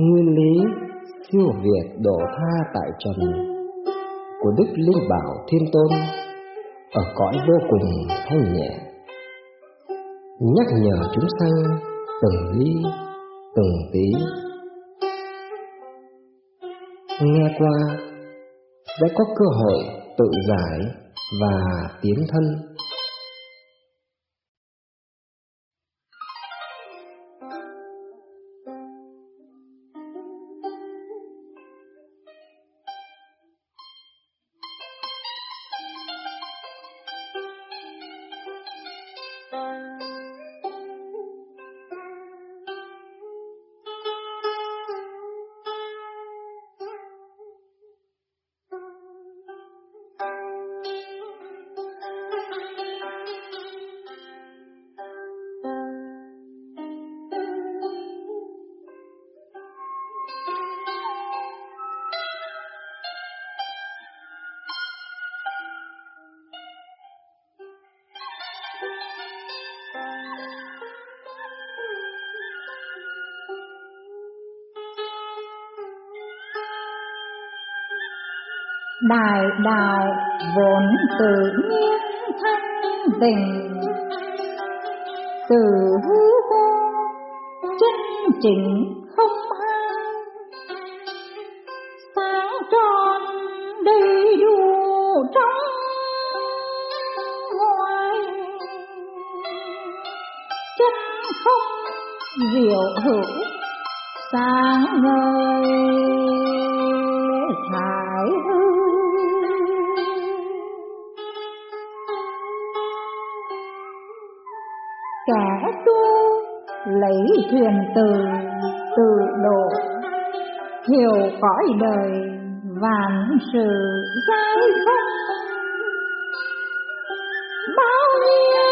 nguyên lý siêu việt độ tha tại trần của Đức Linh Bảo Thiên Tôn ở cõi vô cùng thanh nhẹ, nhắc nhở chúng sanh từng ly, từng tí. Nghe qua đã có cơ hội tự giải và tiến thân vốn lấy thuyền từ từ độ. Hiểu cõi đời vạn sự giai không bao nhiêu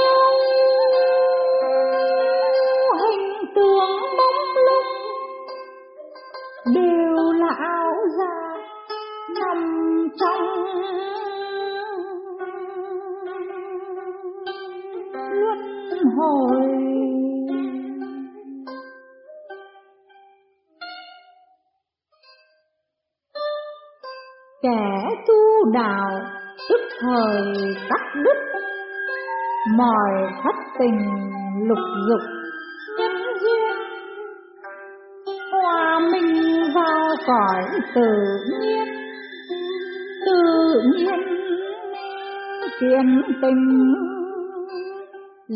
đạo tức thời cắt đứt mỏi thất tình lục dục. Nhân duyên. Hòa mình vào cõi tự nhiên. Tự nhiên kiến tình.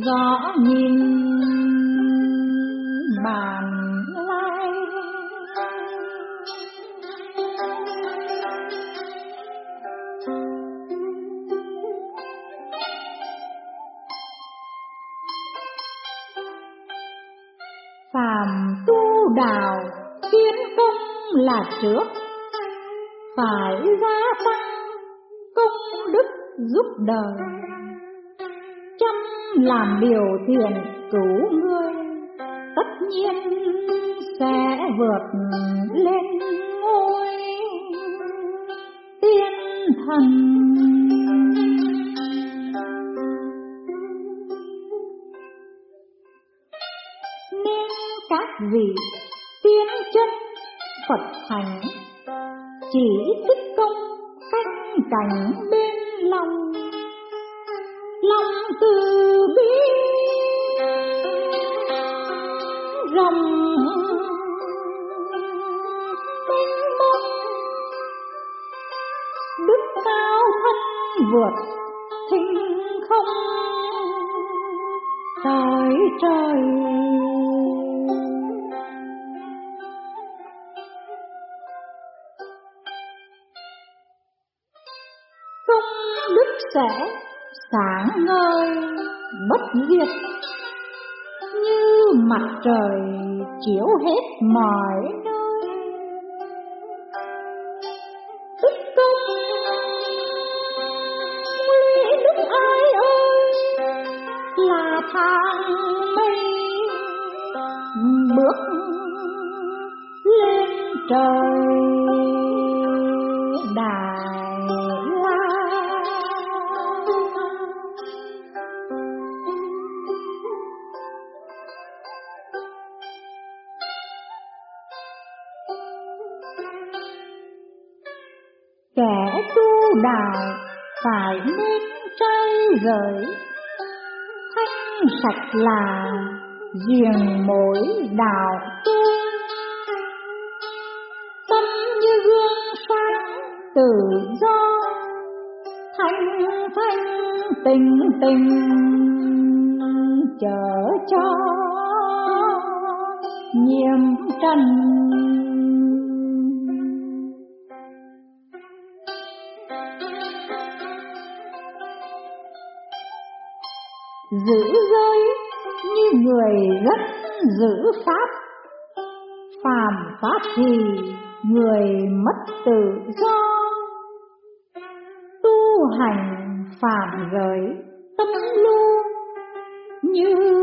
Rõ nhìn bàn phải gia tăng công đức giúp đời. Chăm làm điều thiện cứu người, tất nhiên sẽ vượt lên ngôi tiên thần. Nên các vị tiên chân Phật thành chỉ tích công canh cảnh bên lòng. Lòng từ bi, rồng mênh mông. Đức cao thân vượt thinh không, trời trời sẽ sáng ngời bất diệt. Như mặt trời chiếu hết mọi nơi. Tức công lý đức ai ơi, là thang mây bước lên trời. Phải nên trai rời thanh sạch là giềng mỗi đạo tu tâm như gương sáng tự do, thanh thanh tình tình chờ cho. Nhiệm trần giữ giới như người rất giữ pháp. Phàm pháp thì người mất tự do. Tu hành phạm giới tâm lưu như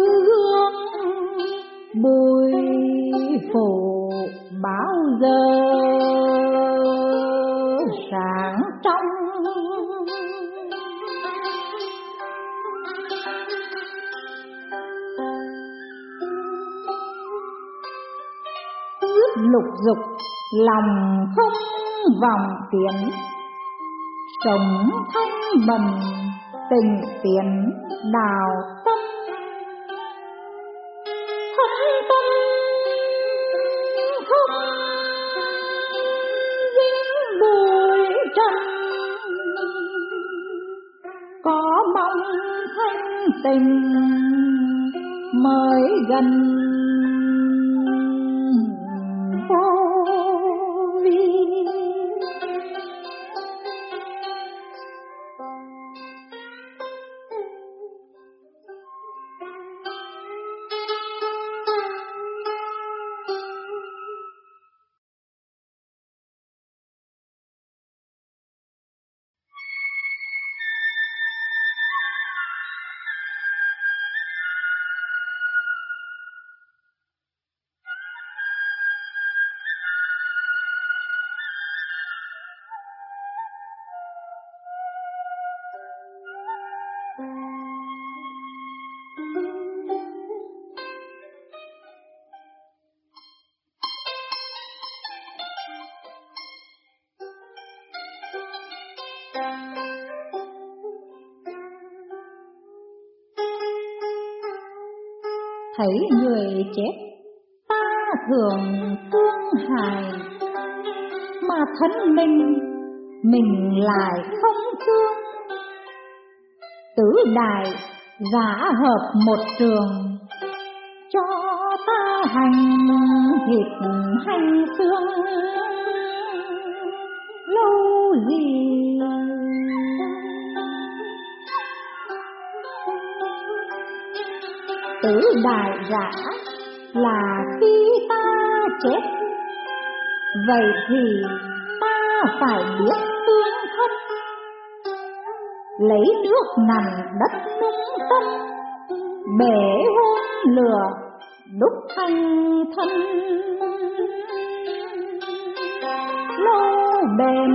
lục dục, lòng không vòng tiến sống thanh bần tình tiến đào tâm. Thân tâm, không dính bụi trần. Có mong thanh tình, mới gần lại không thương. Tứ đại giả hợp một trường, cho ta hành thịt hành xương. Lâu gì tứ đại giả là khi ta chết, vậy thì ta phải biết lấy nước nằm đất nung tâm, bể hôn lửa đúc thành thân. Lâu bền,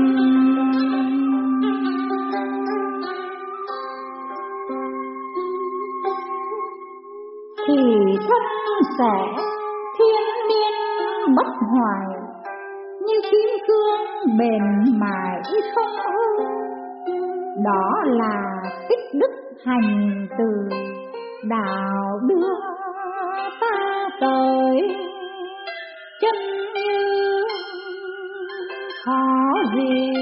thì thân sẽ thiên niên bất hoại như kim cương bền mãi không hư đó là tích đức hành từ đạo đưa ta tới. Chân như khó gì.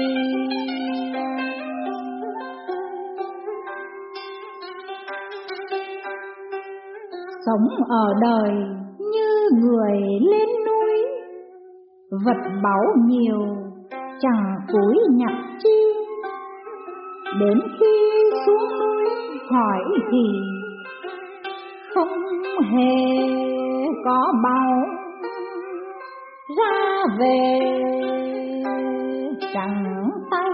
Sống ở đời như người lên núi, vật báu nhiều chẳng cúi nhặt chi đến khi xuống núi, hỏi thì không hề có bao. Ra về, chẳng tay.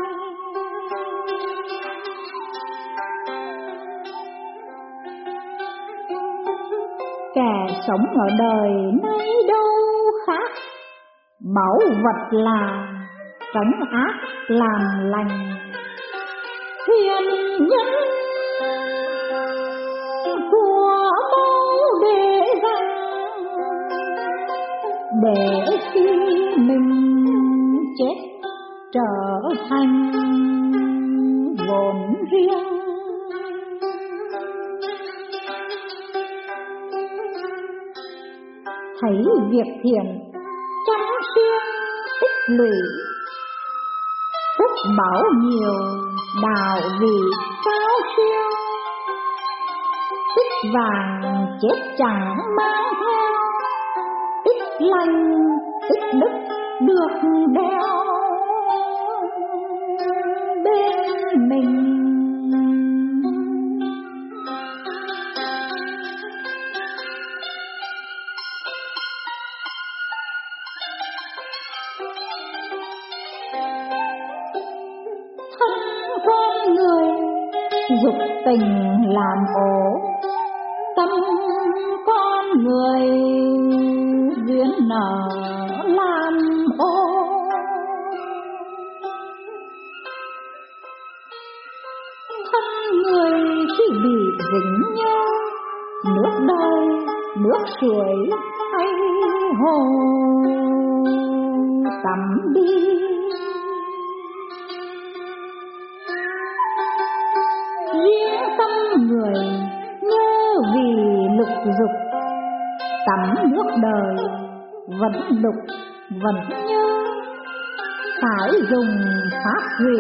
Kẻ sống ở đời nơi đâu khác? Bảo vật là tránh ác làm lành hiền nhân của mẫu để rằng, để khi mình chết trở thành vốn riêng. Thấy việc thiện chăm siêng tích lũy, phúc bảo nhiều đạo vị cao siêu tích vàng chết chẳng mang theo tích lành tích đức được đeo. Tình làm ổ. Tâm con người duyên nở làm ô thân người khi bị dính nhau, nước đời nước suối, hay hồ. Tắm đi tắm nước đời, vẫn lục vẫn nhớ. Phải dùng pháp thủy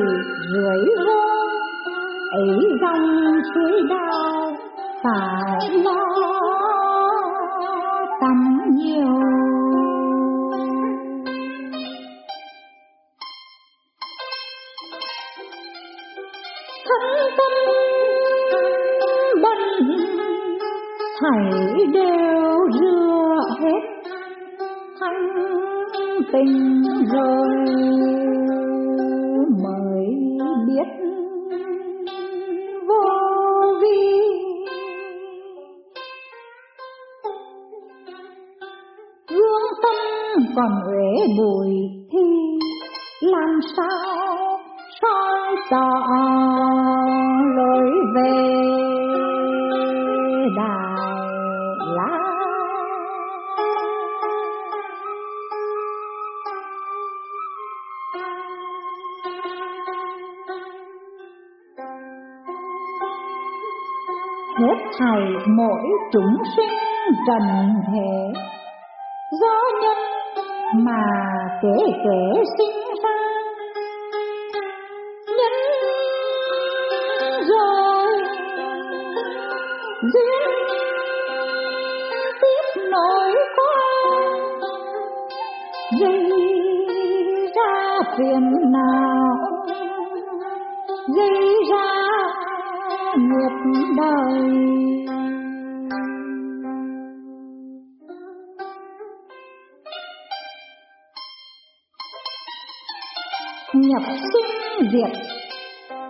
rưỡi vô, ấy dòng suối đau phải lo. Tắm nhiều chúng sinh trần thế do nhân mà kể kể sinh ra. Nhân rồi duyên tiếp nối con gây ra phiền nào? Gây ra nghiệp đời? Diệt.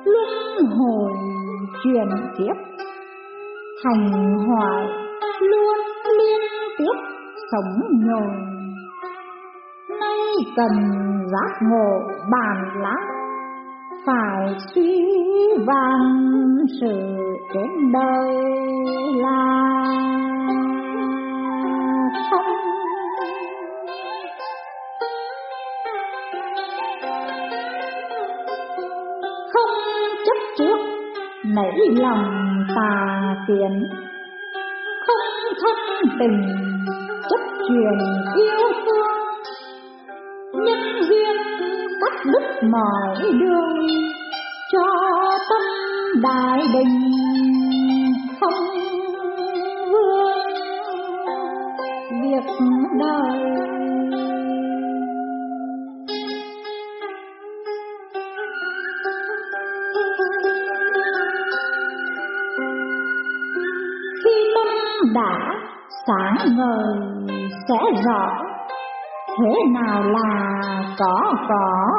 Luân hồi truyền tiếp. Thành hoại luôn liên tiếp sống nhồi nay cần giác ngộ bàn lắng phải suy vàng sự trên đời. Lòng tà kiến không thân tình chất truyền yêu thương, nhân duyên cắt đứt mọi đường cho tâm đại đình nào là cỏ cỏ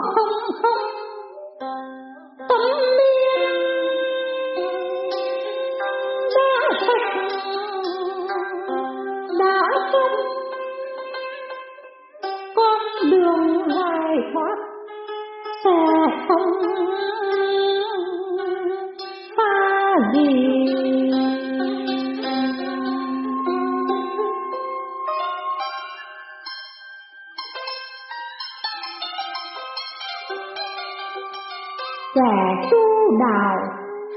kẻ tu đạo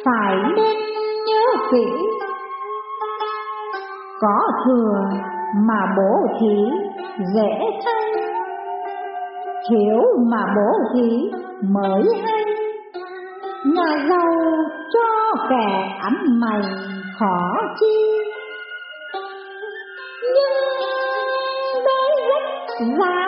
phải nên nhớ kỹ. Có thừa mà bố thí, dễ thay. Thiếu mà bố thí, mới hay. Nhà giàu cho kẻ ăn mày, khó chi. Nhưng đôi rất dài.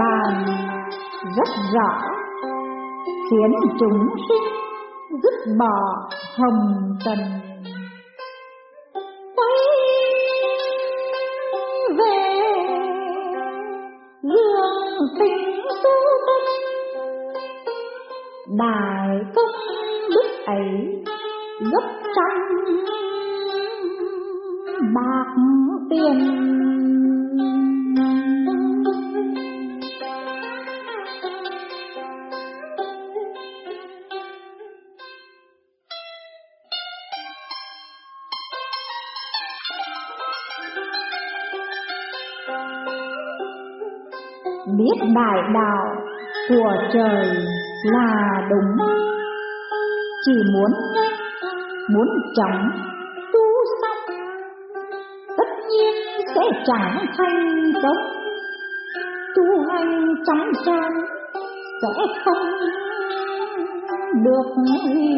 Bàn rất rõ khiến chúng sinh dứt bỏ hồng trần trời là đúng chỉ muốn nhanh muốn chóng tu xong tất nhiên sẽ chẳng thành công. Tu hành trong chan sẽ không được gì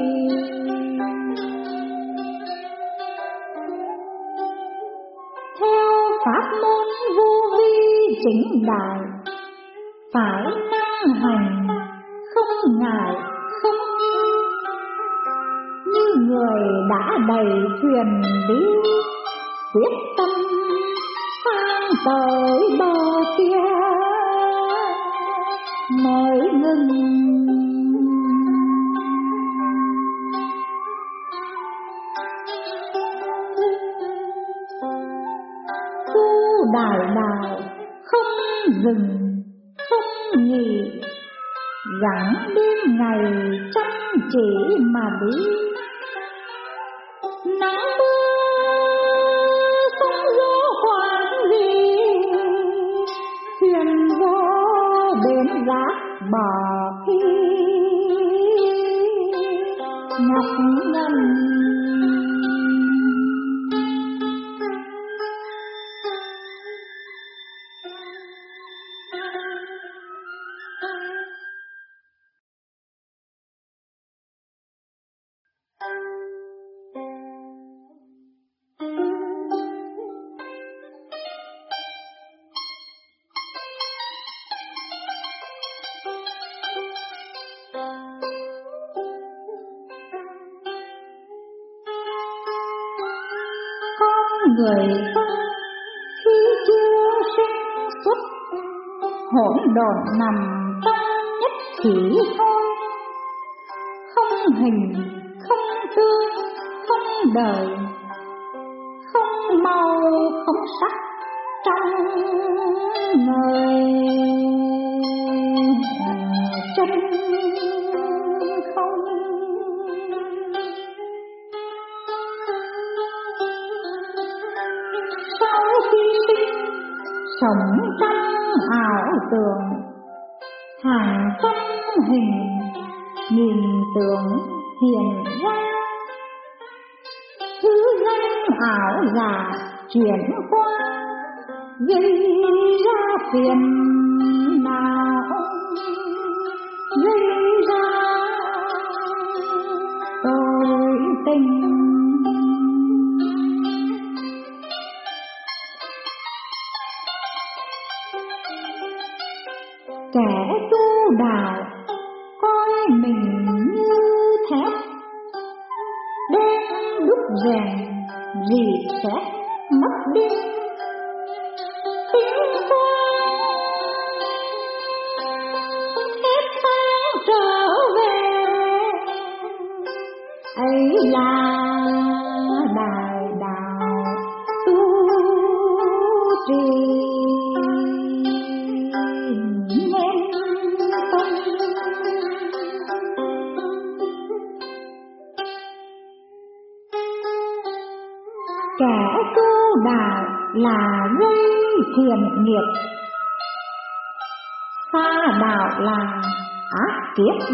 theo pháp môn vô vi chính đại, phải năng hành đã đầy thuyền đi. Quyết tâm sang tới bờ kia. Mới ngừng. Tu đại đạo không dừng, không nghỉ. Gắng đêm ngày chăm chỉ mà đi. Hình, nhìn tưởng hiện ra thứ danh ảo giả chuyển qua gây ra phiền não gây ra tội tình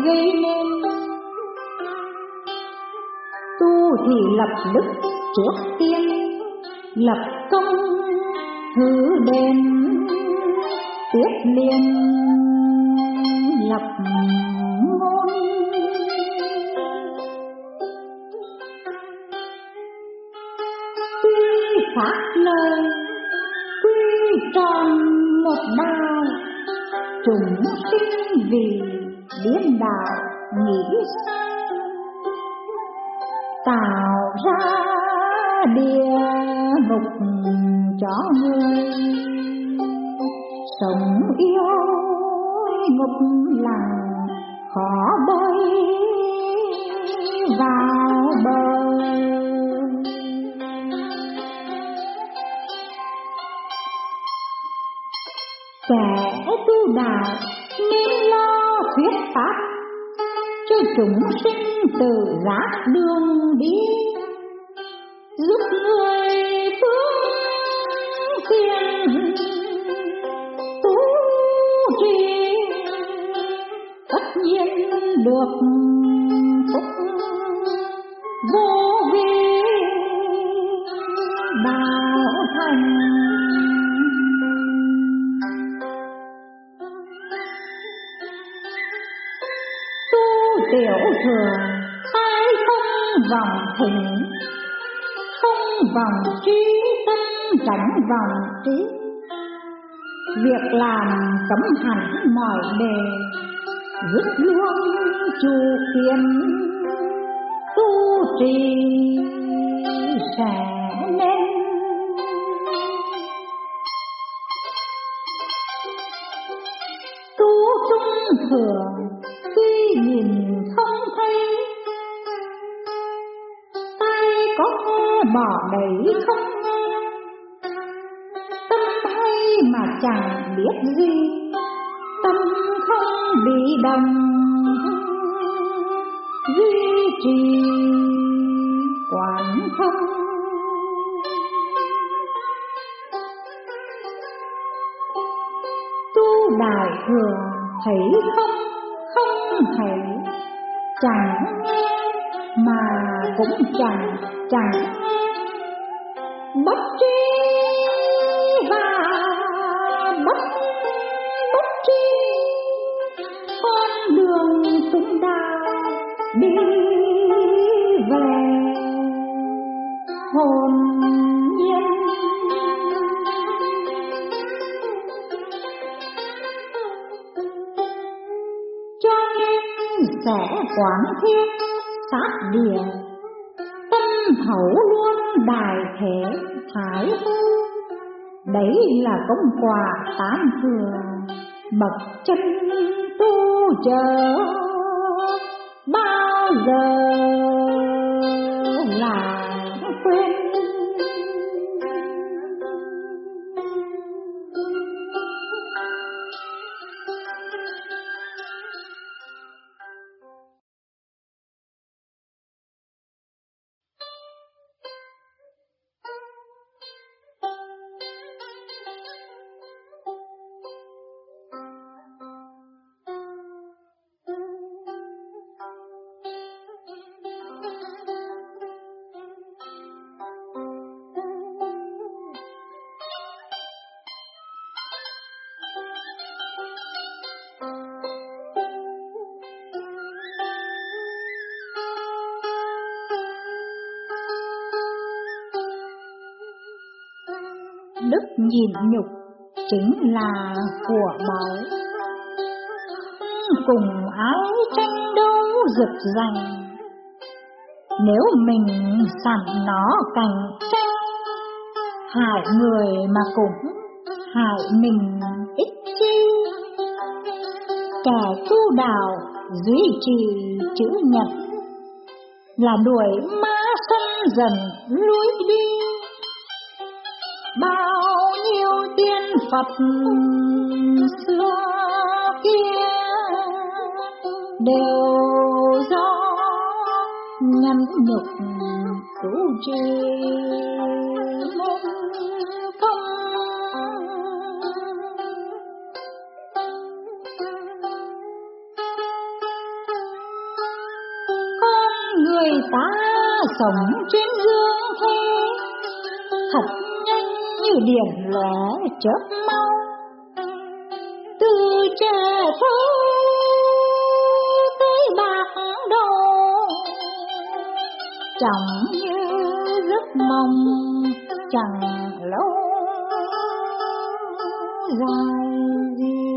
gây nên. Tu thì lập đức trước tiên lập công thứ đền kẻ tu đạo nên lo thuyết pháp. Cho chúng sinh từ giác đường đi, giúp người phương tiện tu trì, tất nhiên được thịnh không vòng trí tâm cảnh vòng trí việc làm cấm hẳn mọi đề dứt luôn chủ kiến tu trì sẽ nên. Tu trung thừa đấy không nghe tâm hay mà chẳng biết gì, tâm không bị động duy trì quán không. tu đại thừa thấy không không thấy, chẳng nghe mà cũng chẳng chẳng bất tri và bất bất tri con đường chúng ta đi về hồn nhiên. Cho nên sẽ quán thiết sát địa. Thái hư đấy là công quả tám thừa bậc chân tu chờ. Bao giờ của báu cùng áo tranh đấu rực rành. Nếu mình sẵn nó cạnh tranh, hại người mà cũng hại mình ích chi. Kẻ tu đạo duy trì chữ nhật là đuổi ma sân dần lối đi. Phật xưa kia đều do nhằm nhục cứu con người ta sống trên dương thế, thật nhanh như điểm lẻ chớp. Chẳng như giấc mộng, chẳng lâu dài gì.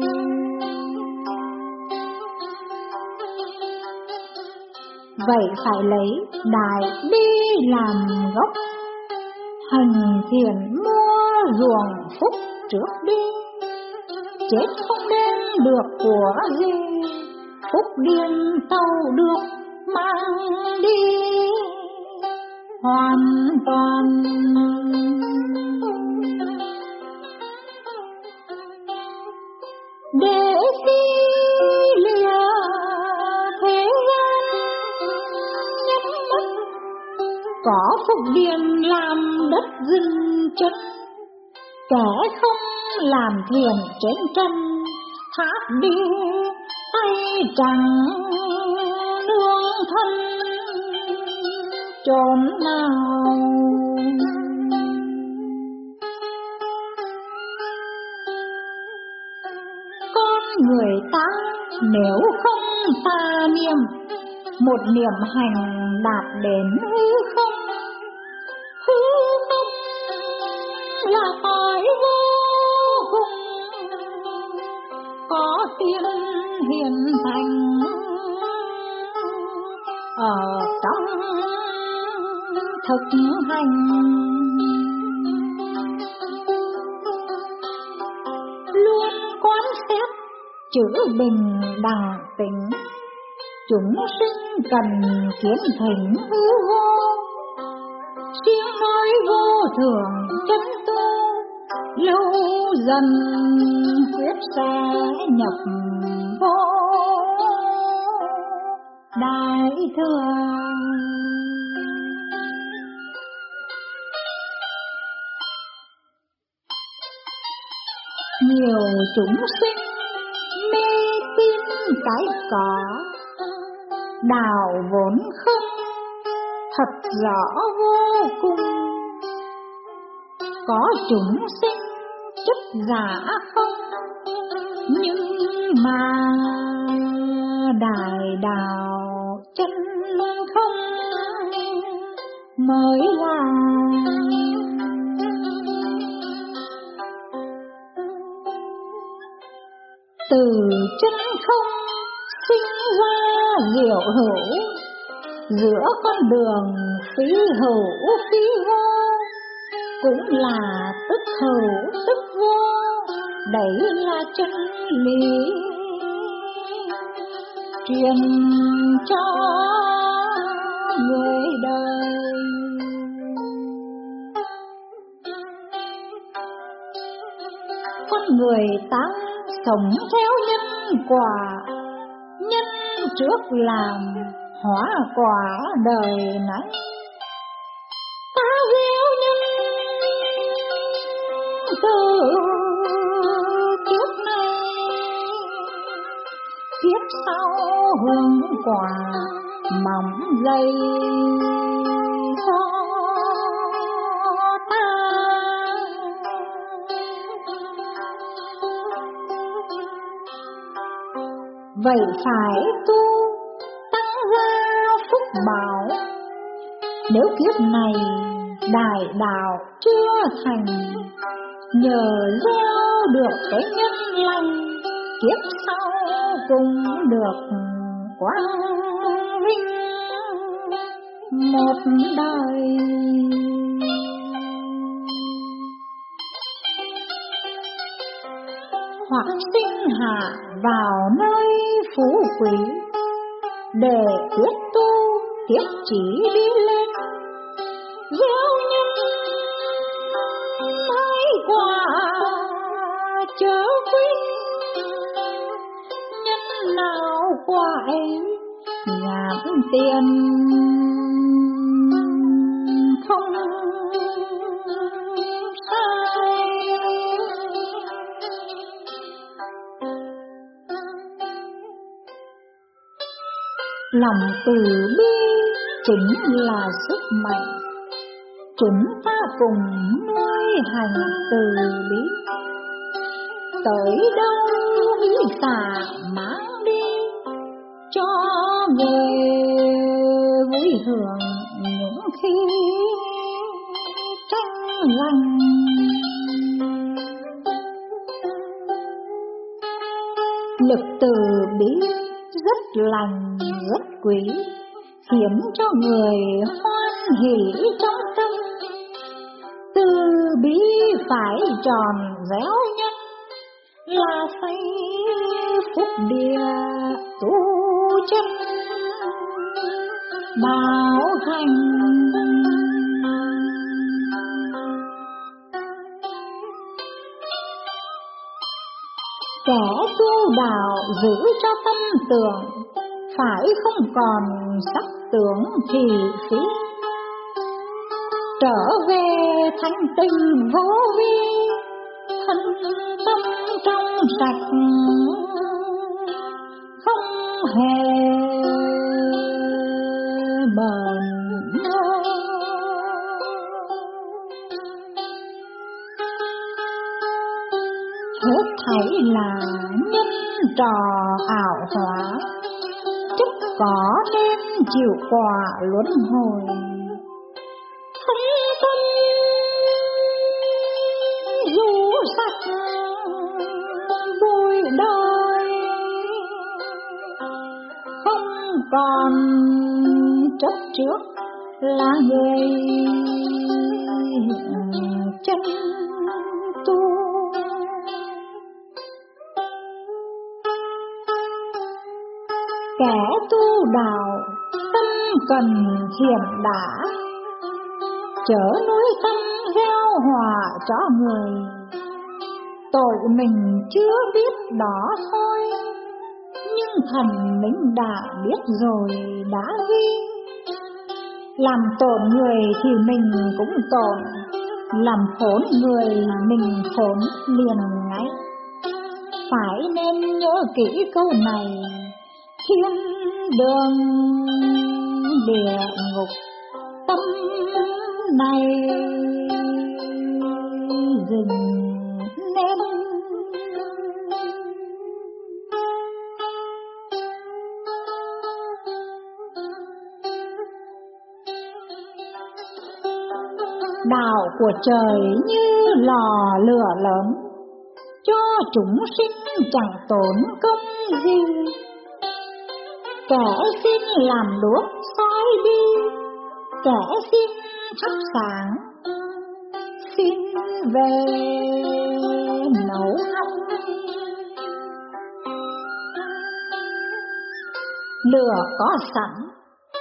Vậy phải lấy đại bi làm gốc hành thiện mua ruộng phúc trước đi. Chết không đem được của gì, phúc điên tàu được mang đi hoàn toàn. Để phi lìa thế gian, nhắm mắt, có phúc điền làm đất rừng chân. Kẻ không làm thiền trên chân thác đi tay chẳng nương thân trốn nào. Con người ta nếu không ta niệm, một niệm hành đạt đến hư thực hành luôn quán xét chữ bình đẳng tính chúng sinh cần kiến thỉnh hư vô. Tiếng nói vô thường chân tu lâu dần quyết sẽ nhập vô. Đại thừa nhiều chúng sinh, mê tin cái có đào vốn không, thật rõ vô cùng. Có chúng sinh chất giả không, nhưng mà đại đạo chân không, mới là từ chân không sinh ra diệu hữu, giữa con đường phí hữu phí vô, cũng là tức hữu tức vô, đấy là chân lý. Truyền cho người đời. Con người tám sống theo nhân quả, nhân trước làm hóa quả đời này ta gieo nhân từ trước nay, kiếp sau hương quả mỏng dây vậy phải tu tăng ra phúc bảo. Nếu kiếp này đại đạo chưa thành, nhờ gieo được cái nhân lành, kiếp sau cũng được quang vinh một đời. Hoặc sinh hạ vào nơi phú quý. Để quyết tu tiếp chỉ đi lên. Gieo nhân mãi quả chớ quên. Nhân nào quả ấy nhãn tiền lòng từ bi chính là sức mạnh. Chúng ta cùng nuôi hành từ bi. Tới đâu ý xả mang đi, cho người vui hưởng những khi tranh lành lực từ bi rất lành, rất quý khiến cho người hoan hỷ trong tâm. Từ bi phải tròn réo nhất là xây phúc địa tu chân. Bảo thành kẻ tu đạo giữ cho tâm tưởng, phải không còn sắc tưởng thị phí trở về thanh tịnh vô vi, thân tâm trong sạch, không hề bờn hết thảy là trò ảo hóa. Chúc có nên chịu quả luân hồi. Thân tâm du sạch vui đời không còn chấp trước là người. Kẻ tu đạo, tâm cần thiền đã. Chở núi tâm gieo hòa cho người. Tội mình chưa biết đó thôi, nhưng thần mình đã biết rồi, đã ghi. Làm tổn người thì mình cũng tổn, làm khốn người mình khốn liền ngay. Phải nên nhớ kỹ câu này thiên đường, địa ngục, tâm này dừng nên. Đạo của trời như lò lửa lớn, cho chúng sinh chẳng tốn công gì kẻ xin làm luốc soi đi, kẻ xin thắp sáng xin về nấu ăn. Lửa có sẵn,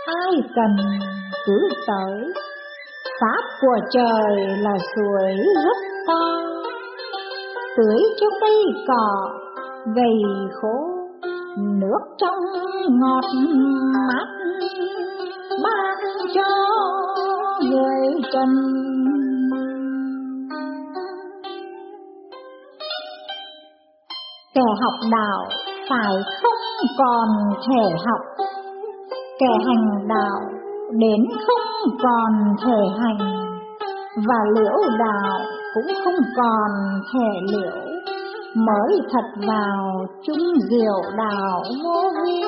ai cần cứ tới. Pháp của trời là suối rất to, tưới cho cây cỏ gầy khô nước trong ngọt mát ban cho người trần kẻ học đạo phải không còn thể học. Kẻ hành đạo đến không còn thể hành. Và liễu đạo cũng không còn thể liễu mới thật vào chung diệu đạo vô vi.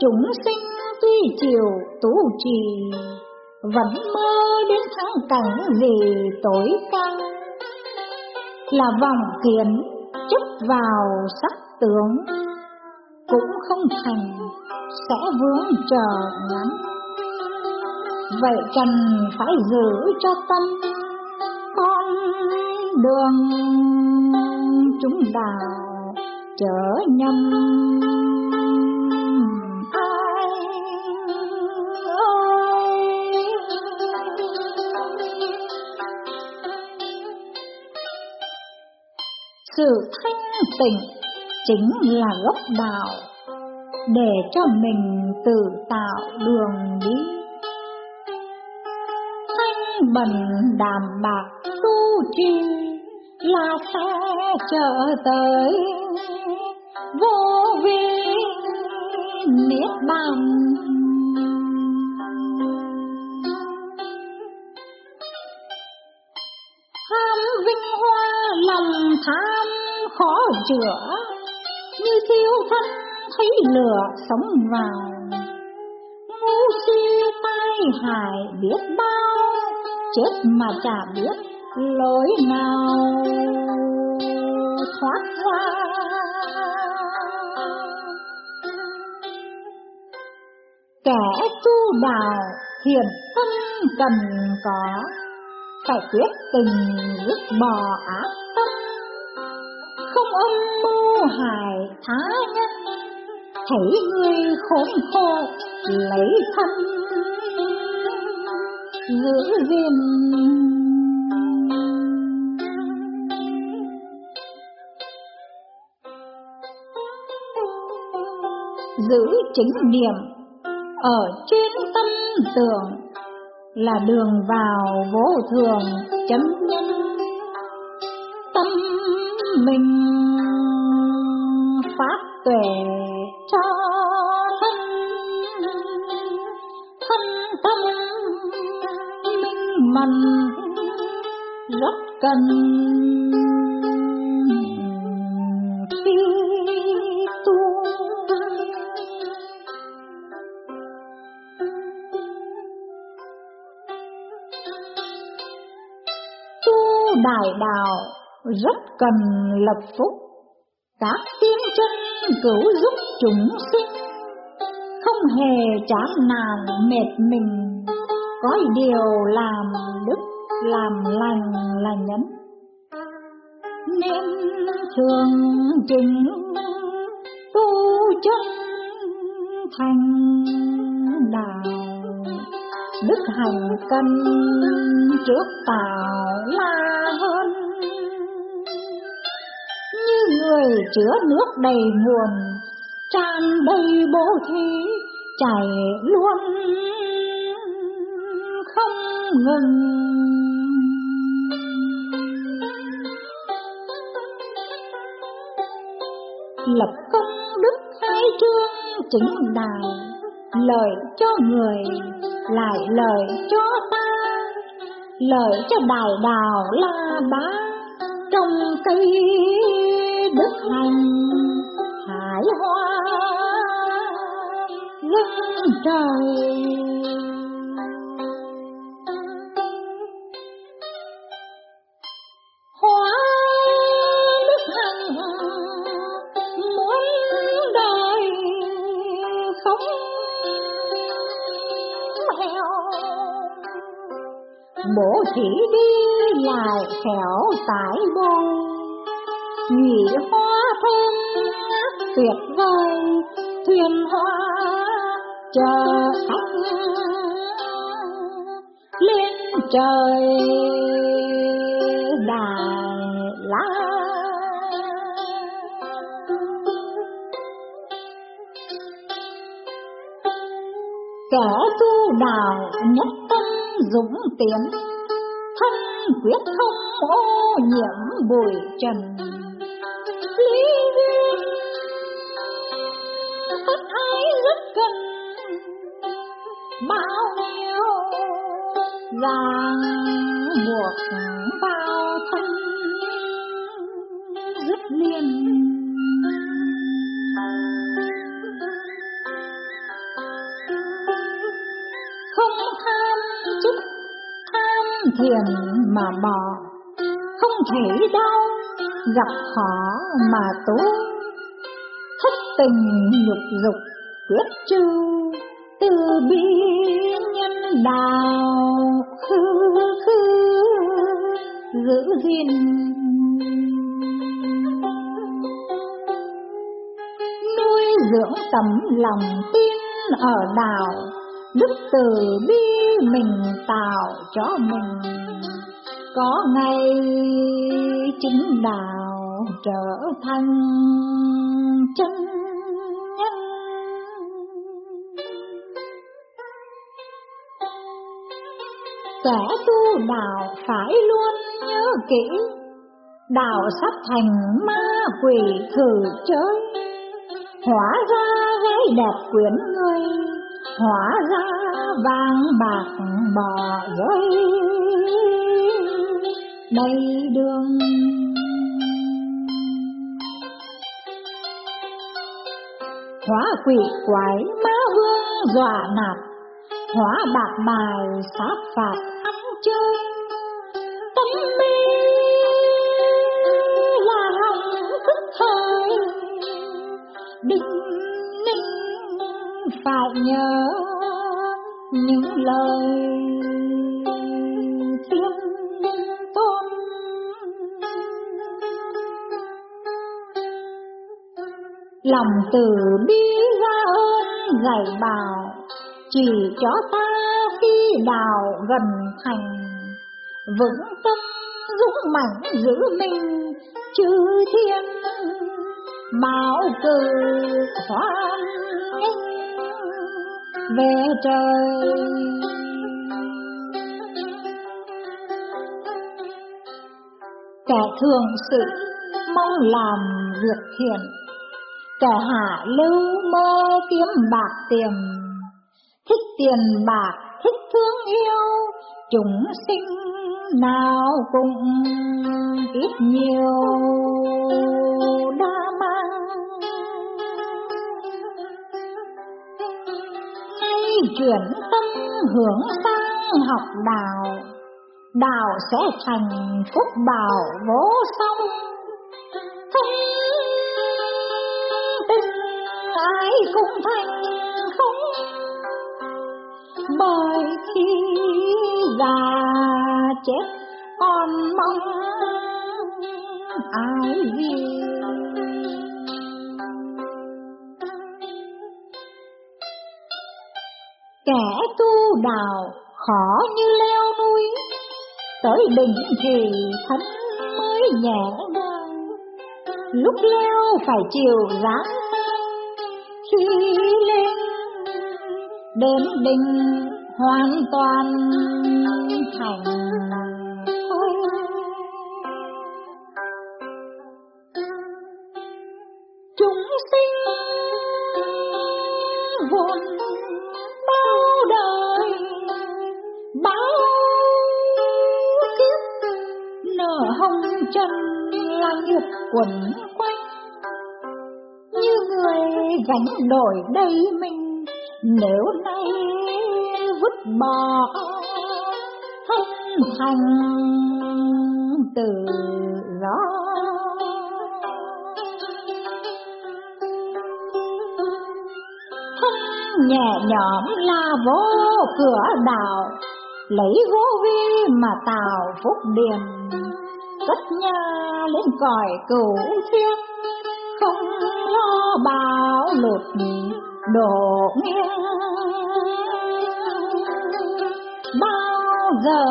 Chúng sinh tuy chịu tu trì, vẫn mơ đến thắng cảnh gì tối cao là vòng kiến chấp vào sắc tướng, cũng không thành sẽ vướng chờ ngắn. Vậy cần phải giữ cho tâm đường, chúng đào chở nhầm. Ai sự thanh tịnh chính là gốc đạo, để cho mình tự tạo đường đi. Thanh bần đàm bạc tu là sẽ trở tới. Vô vi niết bàn. Tham vinh hoa lòng tham khó chữa, như thiêu thân thấy lửa sống vào ngu si tai hại biết bao, chết mà chả biết lối nào thoát qua? Kẻ tu đạo thiền tâm cần có, phải quyết tình dứt bỏ ác tâm. Không âm mưu hại tha nhân, thấy người khốn khổ lấy thân. Giữ gìn giữ chính niệm. Ở trên tâm tưởng là đường vào vô thường chấm nhân. Tâm mình phát tuệ cho thân. Thân tâm minh mẫn rất cần. Rất cần lập phúc. Các tiên chân cứu giúp chúng sinh, không hề chán nản mệt mình. Có điều làm đức, làm lành là nhấn nên thường trình tu chân thành đạo. Đức hành cân trước tạo la người chứa nước đầy nguồn, tràn đầy bố thí, chảy luôn không ngừng. Lập công đức hai trương chính đài lợi cho người, lại lợi cho ta, lợi cho đại đào la bá trong cây đức hành hải hoa lưng trời. Hoa đức hành muốn đời sống heo bố chỉ đi lại khéo tải bôi nhụy hoa thơm tuyệt vời, thuyền hoa chờ sắc lên trời đài la kẻ tu đạo nhất tâm dũng tiến thân quyết không ô nhiễm bụi trần. Ái bao nhiêu ràng buộc bao thân, dứt liền. Không tham chức, tham thiền mà bỏ, không thể đau, gặp khó mà tú thất tình nhục dục Khước trừ từ bi nhân đạo khư khư giữ gìn. Nuôi dưỡng tấm lòng tin ở đạo, đức từ bi mình tạo cho mình. Có ngày chính đạo trở thành chân kẻ tu đạo phải luôn nhớ kỹ. Đạo sắp thành ma quỷ thử chơi. Hóa ra gái đẹp quyến người, Hóa ra vàng bạc bỏ rơi. Đầy đường. Hóa quỷ quái ma vương dọa nạt, Hóa bạc bài sát phạt nhớ những lời thiên tôn lòng từ bi ra ơn dạy bảo, chỉ cho ta khi đào gần thành. Vững tâm dũng mạnh giữ mình, chư thiên bảo cử khoan nghênh về trời. Kẻ thường sự mong làm việc thiện. Kẻ hạ lưu mơ kiếm bạc tiền. Thích tiền bạc, thích thương yêu, chúng sinh nào cũng ít nhiều. Đã chuyển tâm hướng sang học đạo đạo sẽ thành phúc bảo vô song. Thân tình ai cũng thành không, bởi khi già chết còn mong ai gì kẻ tu đạo, khó như leo núi. Tới đỉnh thì thánh mới nhẹ nhàng lúc leo phải chịu dáng khi lên đến đỉnh hoàn toàn thành. Chân là nghiệp quẩn quanh như người gánh nổi đây mình, nếu nay vứt bỏ thân thành tự do thân nhẹ nhõm là vô cửa đạo lấy gỗ vi mà tạo phúc điền cất nhà lên cõi cửu thiên không lo bão lụt đổ nghiêng bao giờ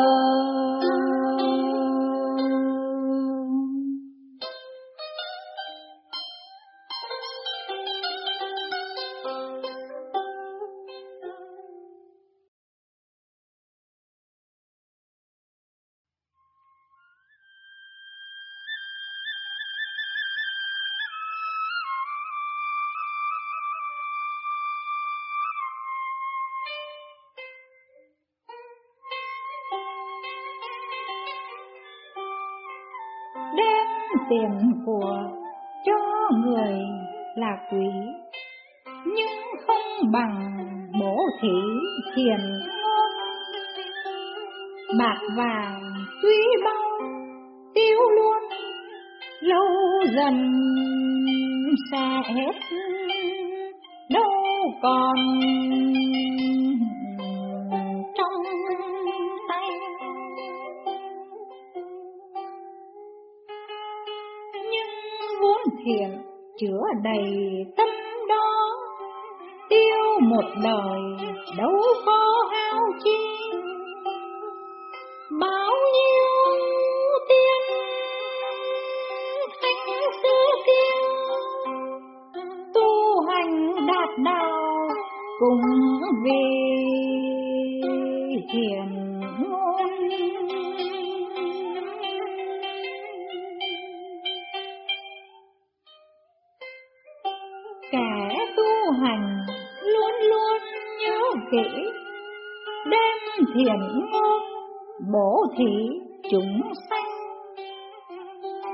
bổ thị chúng sanh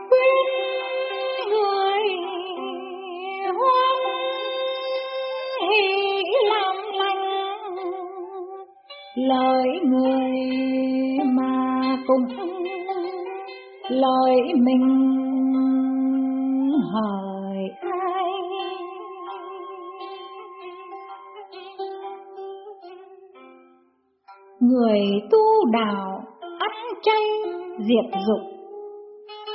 khuyên người hoan hỷ làm lành. Lời người mà cùng lời mình hỏi ai? Người tu đạo tranh chay diệt dục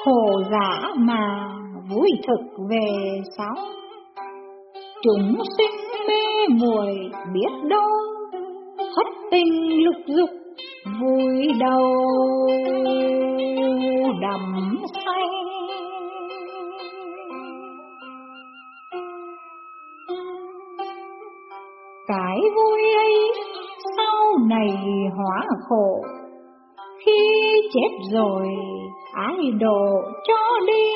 khổ giả mà vui thực về sáu chúng sinh mê muội biết đâu thất tình lục dục vui đầu. Đầm say. Cái vui ấy sau này hóa khổ chết rồi ai đổ cho đi.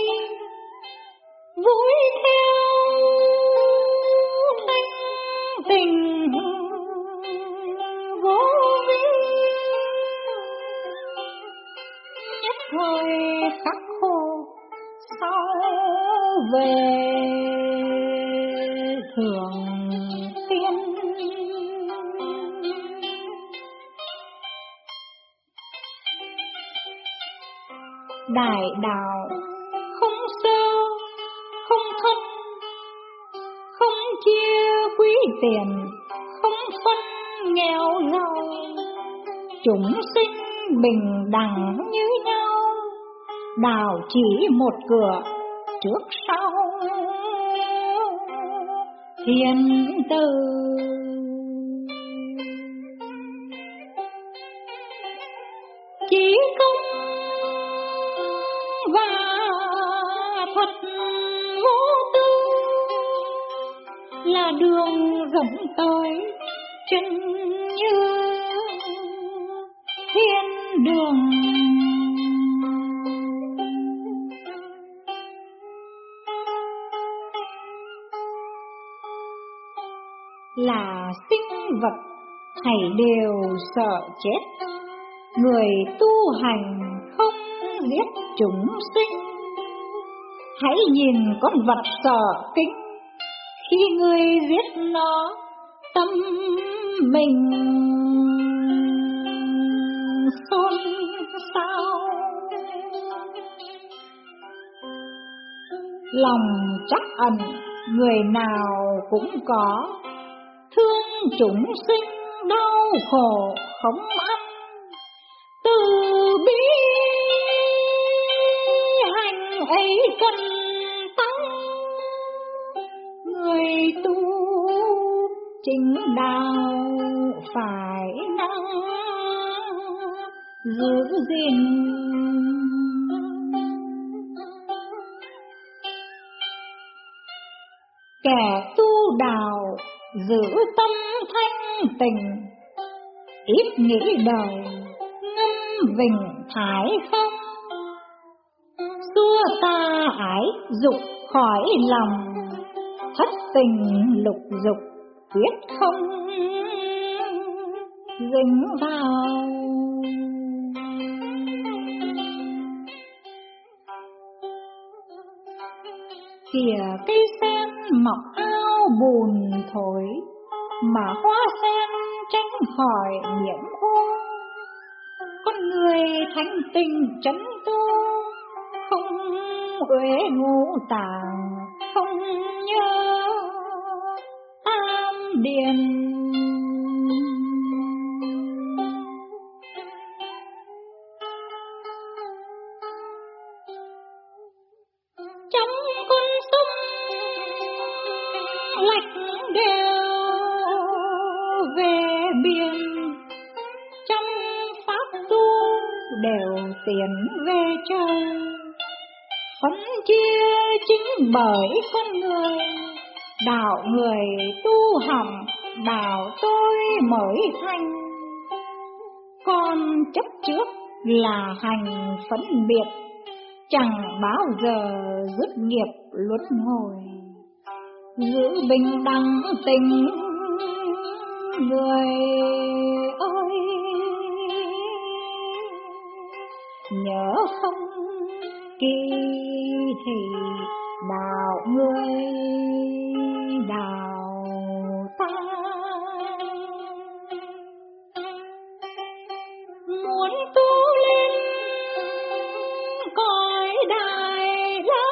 Vui theo thanh tình đại đạo. Không sơ không thâm không chia quý tiền, không phân nghèo giàu chúng sinh bình đẳng như nhau, đạo chỉ một cửa, trước sau. Thiên tử đường rộng tới, chân như thiên đường. Là sinh vật, thầy đều sợ chết. Người tu hành không giết chúng sinh. Hãy nhìn con vật sợ kính khi người giết nó, tâm mình xôn xao. Lòng chắc ẩn, người nào cũng có. Thương chúng sinh đau khổ không ăn. Từ bi hành ấy cần chính đạo phải năng giữ gìn. Kẻ tu đạo giữ tâm thanh tịnh, ít nghĩ đời ngâm vịnh thái không. Xua ta ái dục khỏi lòng thất tình lục dục quyết không dính vào. Kìa cây sen mọc ao bùn thối, mà hoa sen tránh khỏi nhiễm ô con người thanh tình chấn tu không uế ngũ tàng không nhớ tam trong con sông lạch đều về biển, trong pháp tu đều tiền về trời. Phân chia chính bởi con người đạo người tu hỏng đạo tôi mới thành. Con chấp trước là hành phân biệt, chẳng bao giờ dứt nghiệp luân hồi. Giữ bình đẳng tình người ơi, nhớ không kỳ thì đạo người đào ta muốn tu lên cõi đại la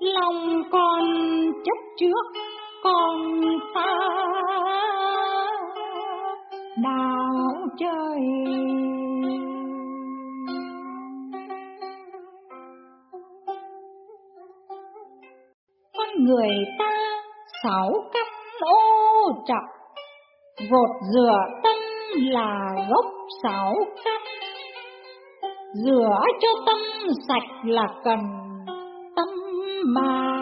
lòng còn chấp trước, còn xa đạo trời người ta sáu căn ô trọc vột rửa tâm là gốc sáu căn rửa cho tâm sạch là cần tâm mà.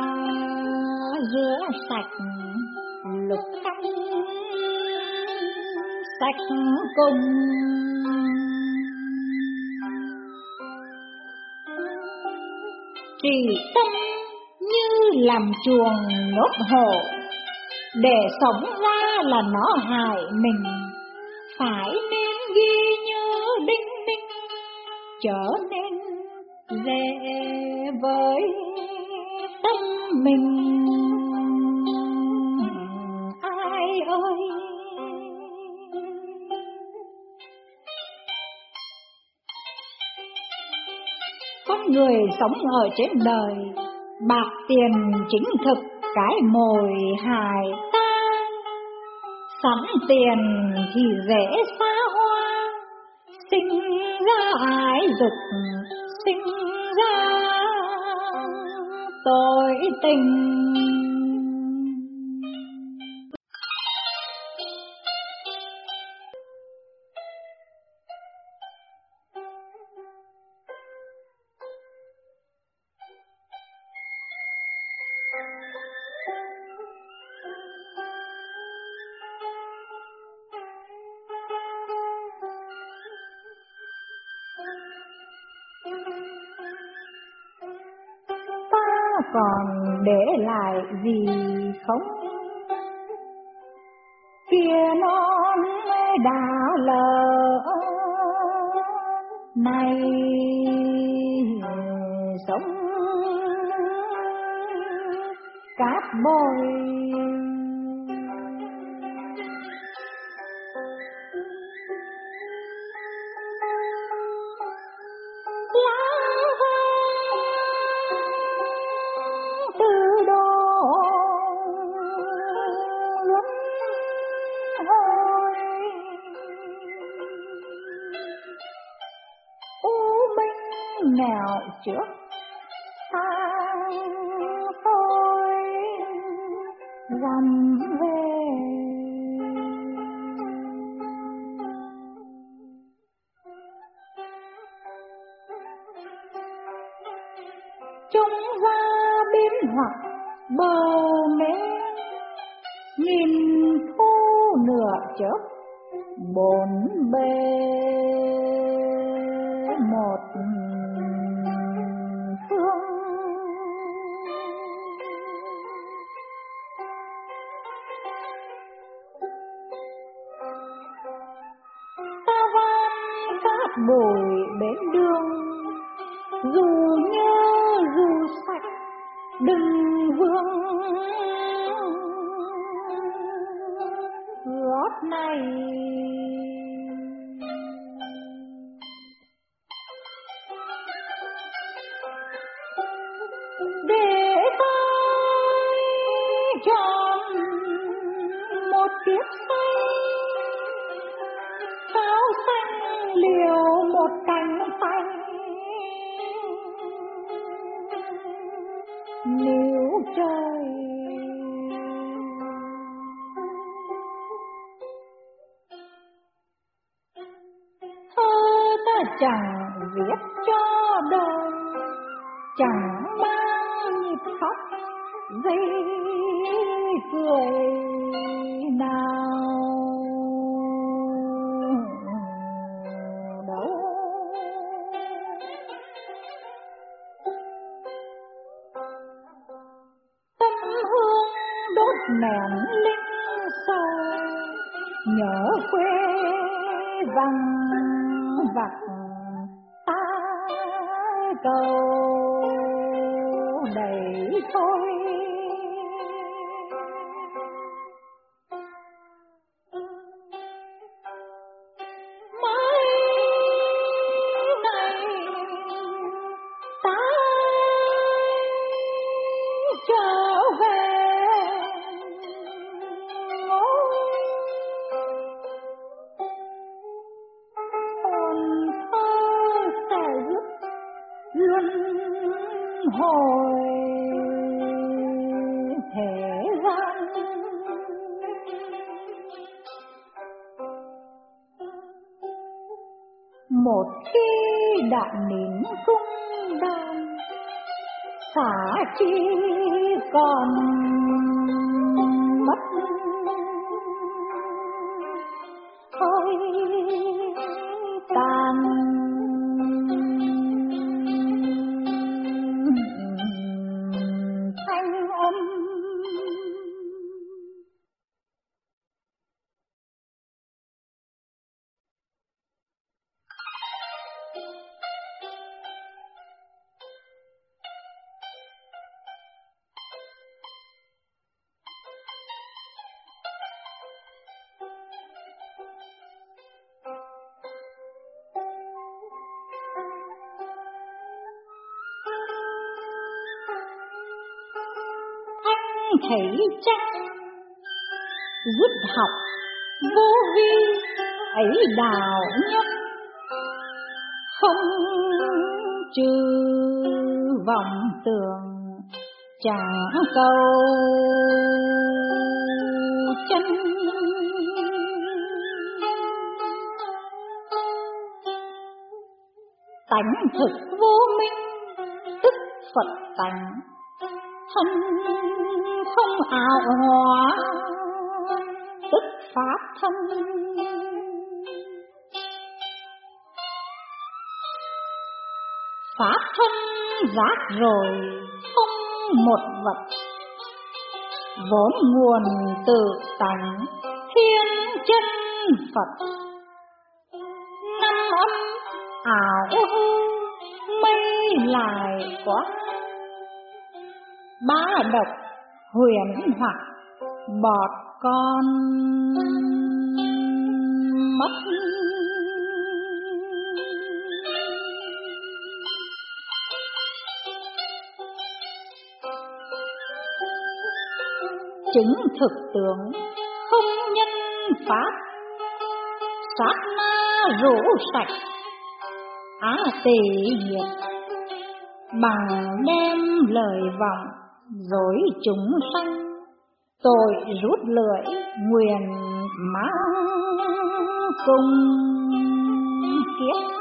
Rửa sạch lục căn sạch cùng. Chỉ tâm làm chuồng nhốt hộ để sống ra là nó hại mình. Phải nên ghi nhớ đinh ninh, trở nên dễ với tâm mình. Ai ơi! Con người sống ở trên đời bạc tiền chính thực, cái mồi hài ta. Sẵn tiền thì dễ xa hoa. Sinh ra ái dục, sinh ra tội tình. Gì không? Kia non đã lỡ này sống. Cát bồi dù nhớ dù sạch đừng vương. Gót này. Thể chắc dứt học vô vi ấy đào nhất. Không trừ vọng tường chẳng câu chân tánh thực vô minh, tức phật tánh không hào hóa tức pháp thân. Pháp thân giác rồi, không một vật. Vốn nguồn tự tánh, thiên chân phật. Năm âm ảo hư mây lại quá bá độc, huyền hoặc, bọt con mất. Chứng thực tướng không nhân pháp, sát ma rủ sạch, á tỳ nghiệp bằng đem lời vọng dối chúng sanh, tội rút lưỡi nguyện mang cùng. Kiếp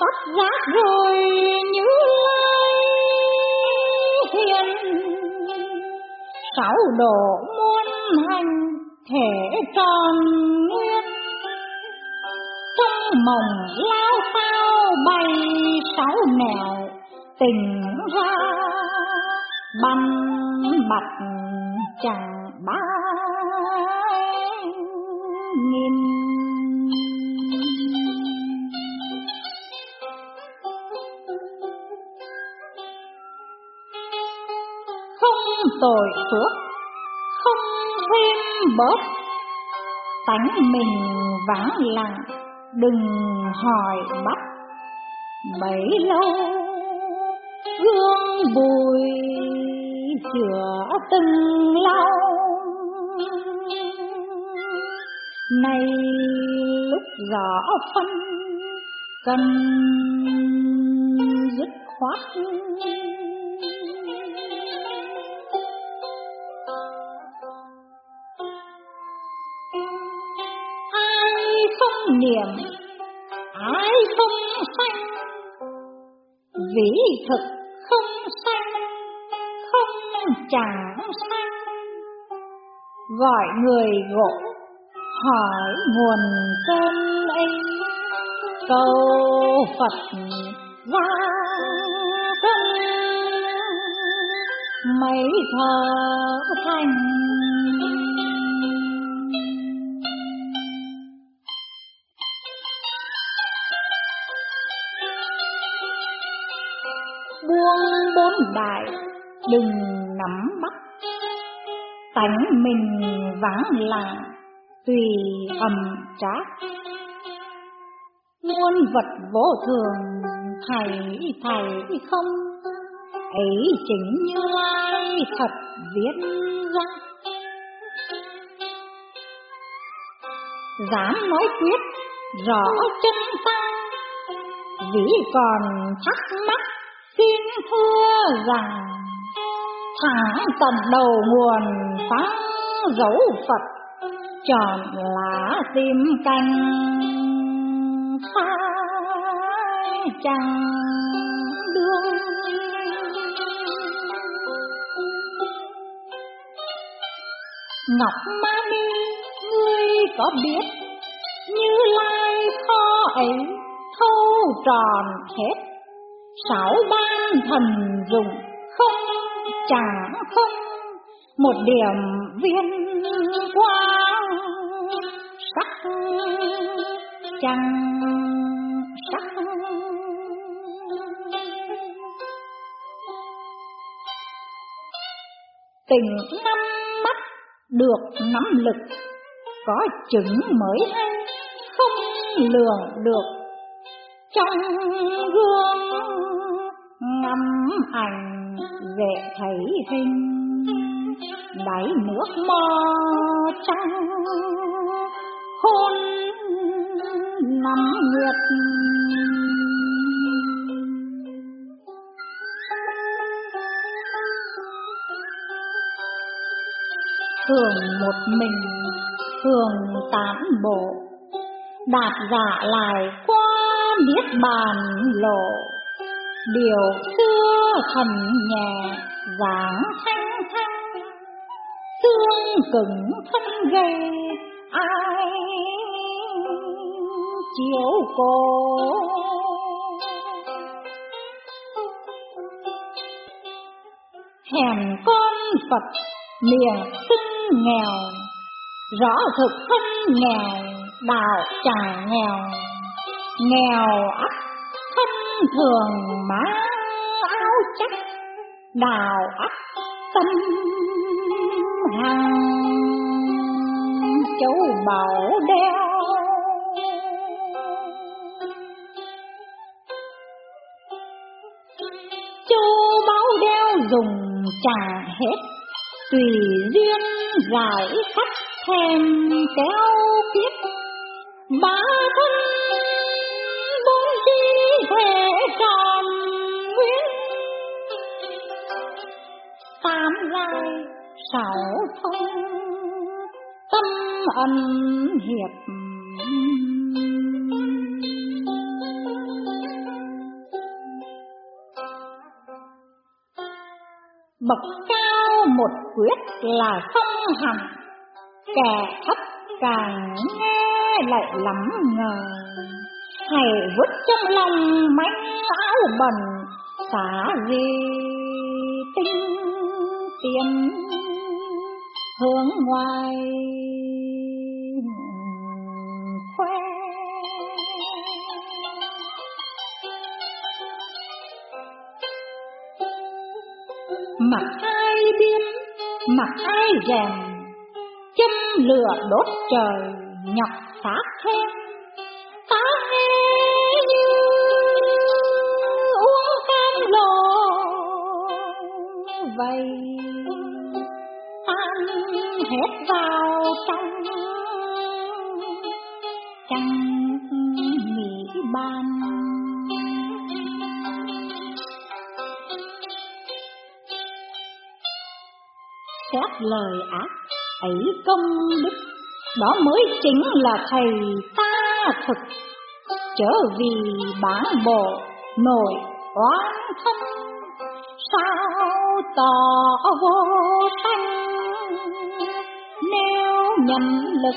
phát giác rồi như lai hiền, sáu độ thể tròn nguyên. Trong mộng lao sao bay sáu nẻo tình ra băm mặt chẳng ba nghìn. Không tội phước bớt tánh mình vắng lặng, đừng hỏi bắt bấy lâu gương bùi chữa từng lâu nay lúc rõ phân, cần dứt khoát. Niệm ai không sanh? Vĩ thực không sanh, không chẳng sanh. Gọi người gỗ, hỏi nguồn cơn ấy cầu Phật ra thân, mấy thờ thành công bốn đại đừng nắm bắt. Tánh mình vắng lặng, tùy ẩm trác. Muôn vật vô thường, thầy thầy không. Ấy chính như lai thật viết ra. Dám nói quyết, rõ chân tăng vì còn thắc mắc xin thưa rằng thẳng tận đầu nguồn phá dấu Phật, chọn lá tim canh phai chẳng đương. Ngọc ma Mani ngươi có biết, như lai kho ấy thâu tròn hết sáu ban thần dụng, không chẳng không, một điểm viên quang sắc chẳng sắc. Tình năm mắt được nắm lực, có chứng mới hay không lường được trong gương ngắm ảnh dễ thấy hình đáy nước mò trăng hôn nắm nguyệt. Thường một mình, thường tán bộ, đạt giả lại qua niết bàn lộ. Điều xưa thần nhẹ dáng thanh thanh. Xương cứng thân gầy ai chiếu cô? Hèn con Phật miệng xưng nghèo, rõ thực thân nghèo, đạo chẳng nghèo nghèo ắt thân thường má áo chắc. Đào ắt, tâm hằng châu bảo đeo. Châu báu đeo dùng trả hết, tùy duyên giải khắc thèm kéo kiếp. Ba thân thế thể tròn nguyên tam lai sáu phong tâm ân hiệp. Bậc cao một quyết là không hẳn, kẻ thấp càng nghe lại lắm ngờ hãy vứt trong lòng manh áo bẩn, xả gì tinh tiền. Hướng ngoài khoe. Mặc ai biên mặc ai rèm châm lửa đốt trời, nhọc xác vây tan hết vào trong trăng nghĩ ban xét lời ác ấy công đức, đó mới chính là thầy ta thực. Trở vì bản bộ nổi oán thân sao tỏ vô sanh nếu nhận lực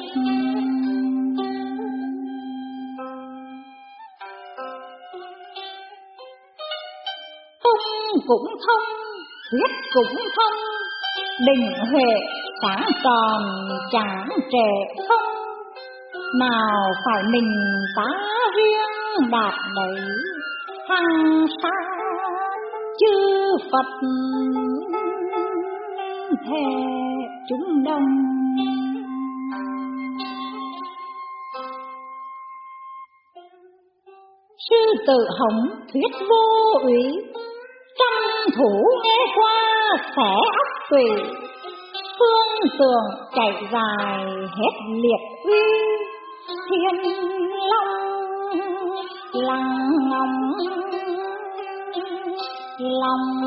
cũng thông, thuyết cũng thông, đình huệ sáng tròn chẳng trẻ không, nào phải mình tá riêng đạt đấy hăng sang chư Phật. Thề chúng đông sư tự hỏng thuyết vô ủy, trăm thủ nghe qua sẽ ấp tùy phương tường chạy dài hết liệt uy thiên long lăng ngóng lòng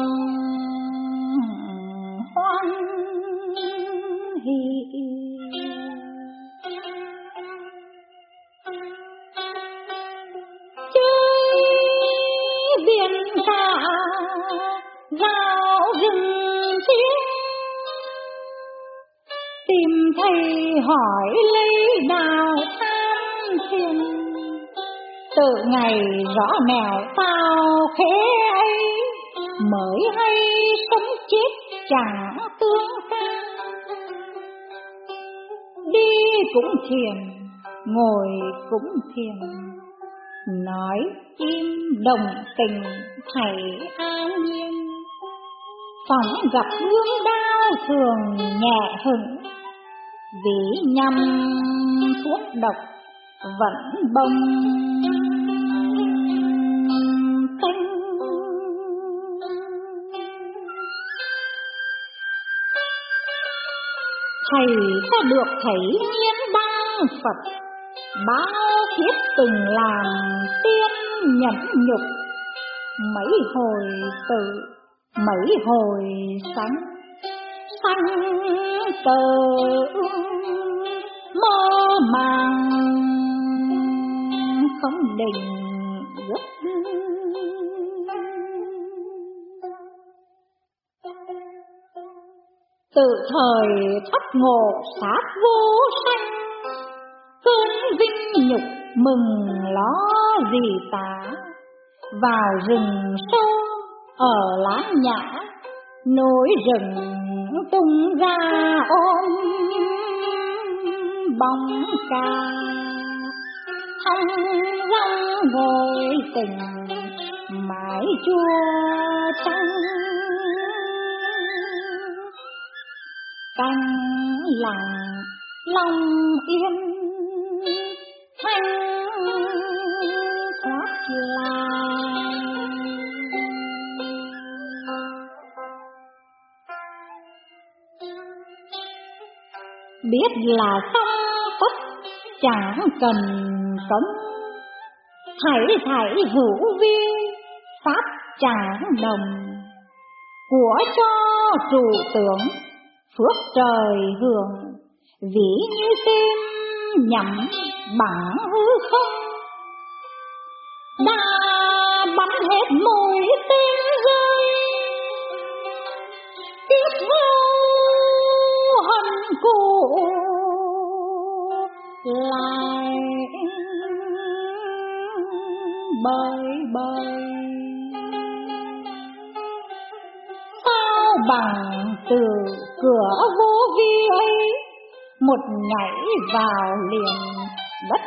hoan hỷ chơi biển cả vào rừng thiên tìm thầy hỏi lấy đào tham thiền tự ngày rõ mèo tao khế mới hay sống chết chẳng tương can đi cũng thiền, ngồi cũng thiền. Nói chim đồng tình thầy an nhiên. Phóng gặp gương đau thường nhẹ hững vì nhằm thuốc độc vẫn bông. Thầy ta được thấy nhiên đăng phật. Bao kiếp từng làm tiên nhẫn nhục. Mấy hồi tự mấy hồi sáng sanh tờ mơ màng, không định từ thời thất ngộ sát vô sanh cơn vinh nhục mừng ló gì tá vào rừng sâu ở lá nhã Nối rừng tung ra ôm bóng ca. Thăng răng ngồi tình mãi chua trắng canh lặng lòng yên, thanh thoát lai biết là xong tất chẳng cần cấm thảy thảy hữu vi, pháp chẳng đồng. Của cho trụ tưởng phước trời hưởng vĩ như tim nhậm bằng hư không. Đã bắn hết mũi tên rơi, tiếc vô hận cũ lại bơi bơi bằng từ cửa vô vi ấy một nhảy vào liền đất